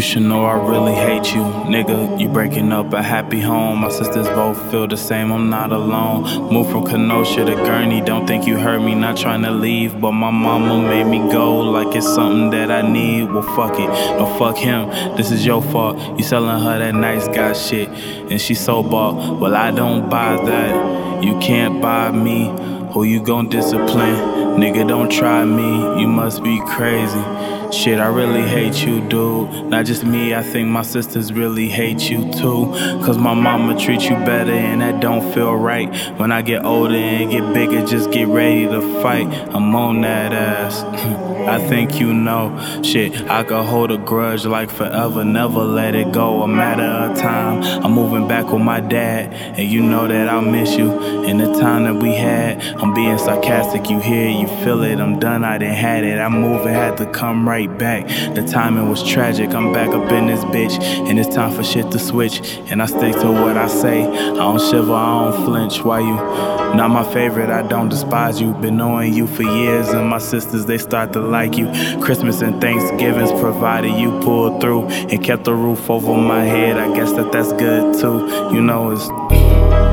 should know I really hate you, nigga. You breaking up a happy home. My sisters both feel the same, I'm not alone. Moved from Kenosha to Gurnee, don't think you heard me, not trying to leave. But my mama made me go like it's something that I need. Well, fuck it, no, fuck him. This is your fault. You selling her that nice guy shit, and she so bought. Well, I don't buy that. You can't buy me. Who you gon' discipline? Nigga, don't try me, you must be crazy. Shit, I really hate you, dude. Not just me, I think my sisters really hate you too. Cause my mama treats you better and that don't feel right. When I get older and get bigger, just get ready to fight. I'm on that ass. I think you know. Shit, I could hold a grudge like forever, never let it go. A matter of time. I'm moving back with my dad, and you know that I'll miss you. In the time that we had, I'm being sarcastic. You hear, you feel it. I'm done, I didn't had it. I moving, had to come right back. The timing was tragic. I'm back up in this bitch, and it's time for shit to switch. And I stick to what I say. I don't shiver, I don't flinch. Why you not my favorite? I don't despise you. Been knowing you for years, and my sisters they start to like you. Christmas and Thanksgivings provided you pulled through and kept the roof over my head. I guess that that's good too. You know. It's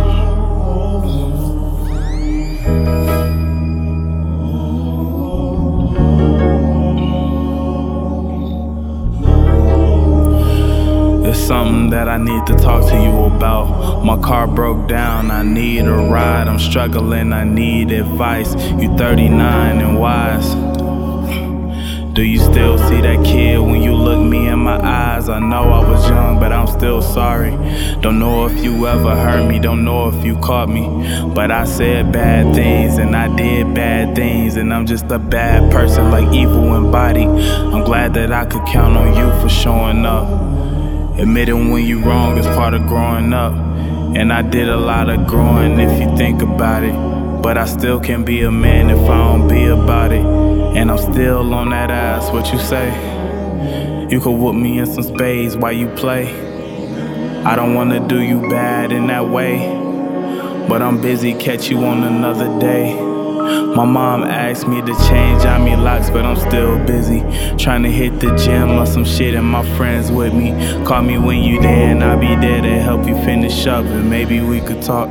that I need to talk to you about. My car broke down, I need a ride. I'm struggling, I need advice. You 39 and wise. Do you still see that kid when you look me in my eyes? I know I was young, but I'm still sorry. Don't know if you ever heard me, don't know if you caught me. But I said bad things and I did bad things, and I'm just a bad person, like evil embodied. I'm glad that I could count on you for showing up. Admitting when you're wrong is part of growing up. And I did a lot of growing if you think about it. But I still can't be a man if I don't be about it. And I'm still on that ass, what you say? You could whoop me in some spades while you play. I don't wanna do you bad in that way. But I'm busy, catch you on another day. My mom asked me to change on me locks, but I'm still busy. Trying to hit the gym or some shit, and my friends with me. Call me when you there, and I'll be there to help you finish up, and maybe we could talk.